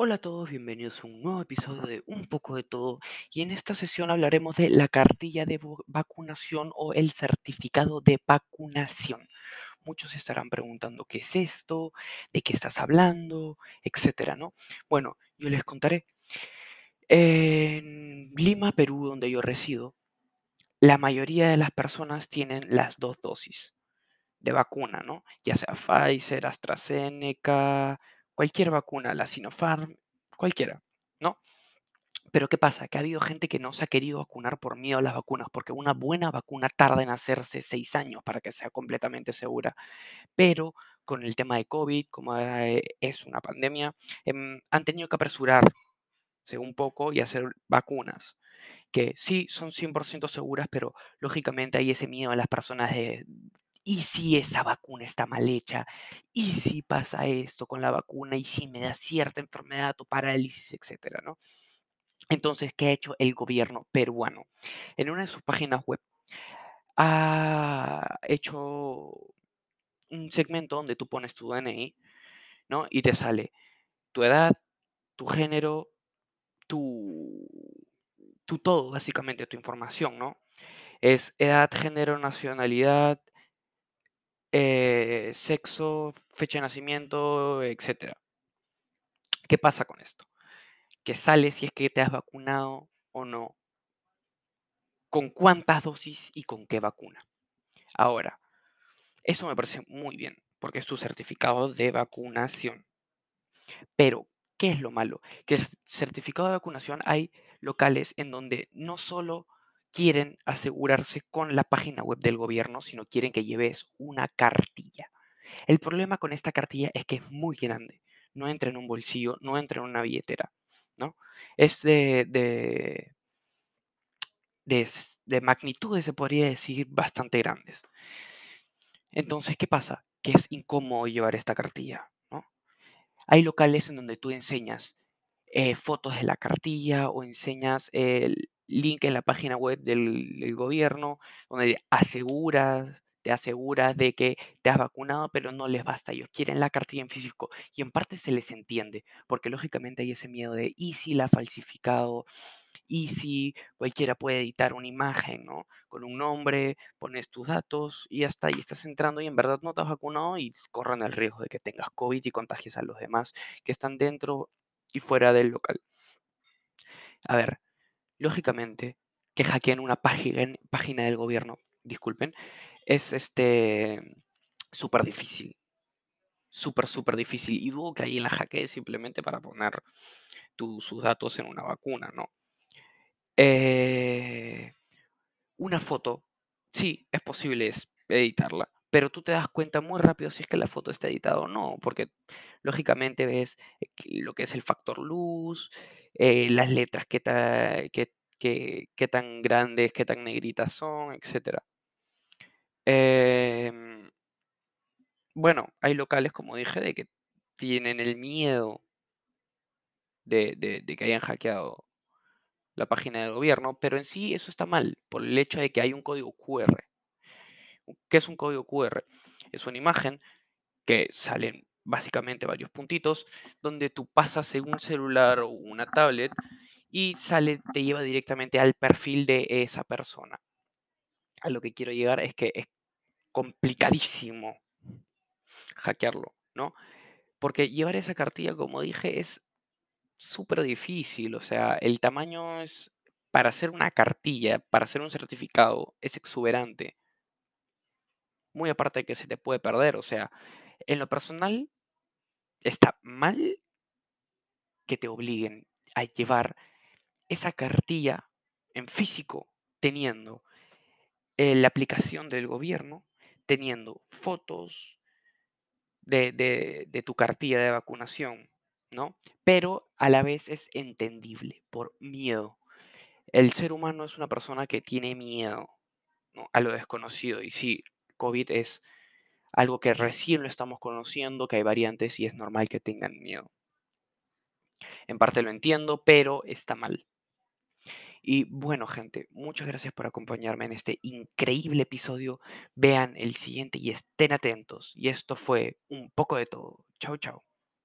Hola a todos, bienvenidos a un nuevo episodio de Un poco de todo y en esta sesión hablaremos de la cartilla de vacunación o el certificado de vacunación. Muchos estarán preguntando qué es esto, de qué estás hablando, etcétera, ¿no? Bueno, yo les contaré. En Lima, Perú, donde yo resido, la mayoría de las personas tienen las dos dosis de vacuna, ¿no? Ya sea Pfizer, AstraZeneca, cualquier vacuna, la Sinopharm, cualquiera, ¿no? Pero ¿qué pasa? Que ha habido gente que no se ha querido vacunar por miedo a las vacunas, porque una buena vacuna tarda en hacerse seis años para que sea completamente segura. Pero con el tema de COVID, como eh, es una pandemia, em, han tenido que apresurarse un poco y hacer vacunas que sí son 100% seguras, pero lógicamente hay ese miedo a las personas de, ¿y si esa vacuna está mal hecha? ¿Y si pasa esto con la vacuna? ¿Y si me da cierta enfermedad o parálisis, etcétera, ¿no? Entonces, ¿qué ha hecho el gobierno peruano? En una de sus páginas web ha hecho un segmento donde tú pones tu DNI, ¿no? Y te sale tu edad, tu género, tu, tu todo, básicamente, tu información, ¿no? Es edad, género, nacionalidad, eh, sexo, fecha de nacimiento, etcétera. ¿Qué pasa con esto? Que sale si es que te has vacunado o no, con cuántas dosis y con qué vacuna. Ahora, eso me parece muy bien, porque es tu certificado de vacunación. Pero, ¿qué es lo malo? Que el certificado de vacunación hay locales en donde no solo quieren asegurarse con la página web del gobierno, sino quieren que lleves una cartilla. El problema con esta cartilla es que es muy grande. No entra en un bolsillo, no entra en una billetera, ¿no? Es de, de, de de magnitudes, se podría decir, bastante grandes. Entonces, ¿qué pasa? Que es incómodo llevar esta cartilla, ¿no? Hay locales en donde tú enseñas eh, fotos de la cartilla o enseñas el link en la página web del, gobierno, donde aseguras, te aseguras de que te has vacunado, pero no les basta. Ellos quieren la cartilla en físico y en parte se les entiende, porque lógicamente hay ese miedo de, ¿y si la falsificado? ¿Y si cualquiera puede editar una imagen, ¿no? Con un nombre, pones tus datos y ya está, y estás entrando y en verdad no te has vacunado y corren el riesgo de que tengas COVID y contagies a los demás que están dentro y fuera del local. A ver, lógicamente, que hackeen una página, del gobierno, disculpen, es este súper difícil. Súper, súper difícil. Y dudo que alguien la hackee simplemente para poner sus datos en una vacuna, ¿no? Eh, una foto, sí, es posible editarla, pero tú te das cuenta muy rápido si es que la foto está editada o no, porque lógicamente ves eh, lo que es el factor luz, eh, las letras, qué, ta- qué- qué- qué tan grandes, qué tan negritas son, etcétera. Em, bueno, hay locales, como dije, de que tienen el miedo de, de- de que hayan hackeado la página del gobierno, pero en sí eso está mal, por el hecho de que hay un código QR. ¿Qué es un código QR? Es una imagen que salen básicamente varios puntitos, donde tú pasas en un celular o una tablet y sale, te lleva directamente al perfil de esa persona. A lo que quiero llegar es que es complicadísimo hackearlo, ¿no? Porque llevar esa cartilla, como dije, es súper difícil. O sea, el tamaño es, para hacer una cartilla, para hacer un certificado, es exuberante. Muy aparte de que se te puede perder. O sea, en lo personal, está mal que te obliguen a llevar esa cartilla en físico, teniendo eh, la aplicación del gobierno, teniendo fotos de, de- tu cartilla de vacunación, ¿no? Pero a la vez es entendible por miedo. El ser humano es una persona que tiene miedo, a lo desconocido. Y sí, COVID es algo que recién lo estamos conociendo, que hay variantes y es normal que tengan miedo. En parte lo entiendo, pero está mal. Y bueno, gente, muchas gracias por acompañarme en este increíble episodio. Vean el siguiente y estén atentos. Y esto fue un poco de todo. Chao, chao.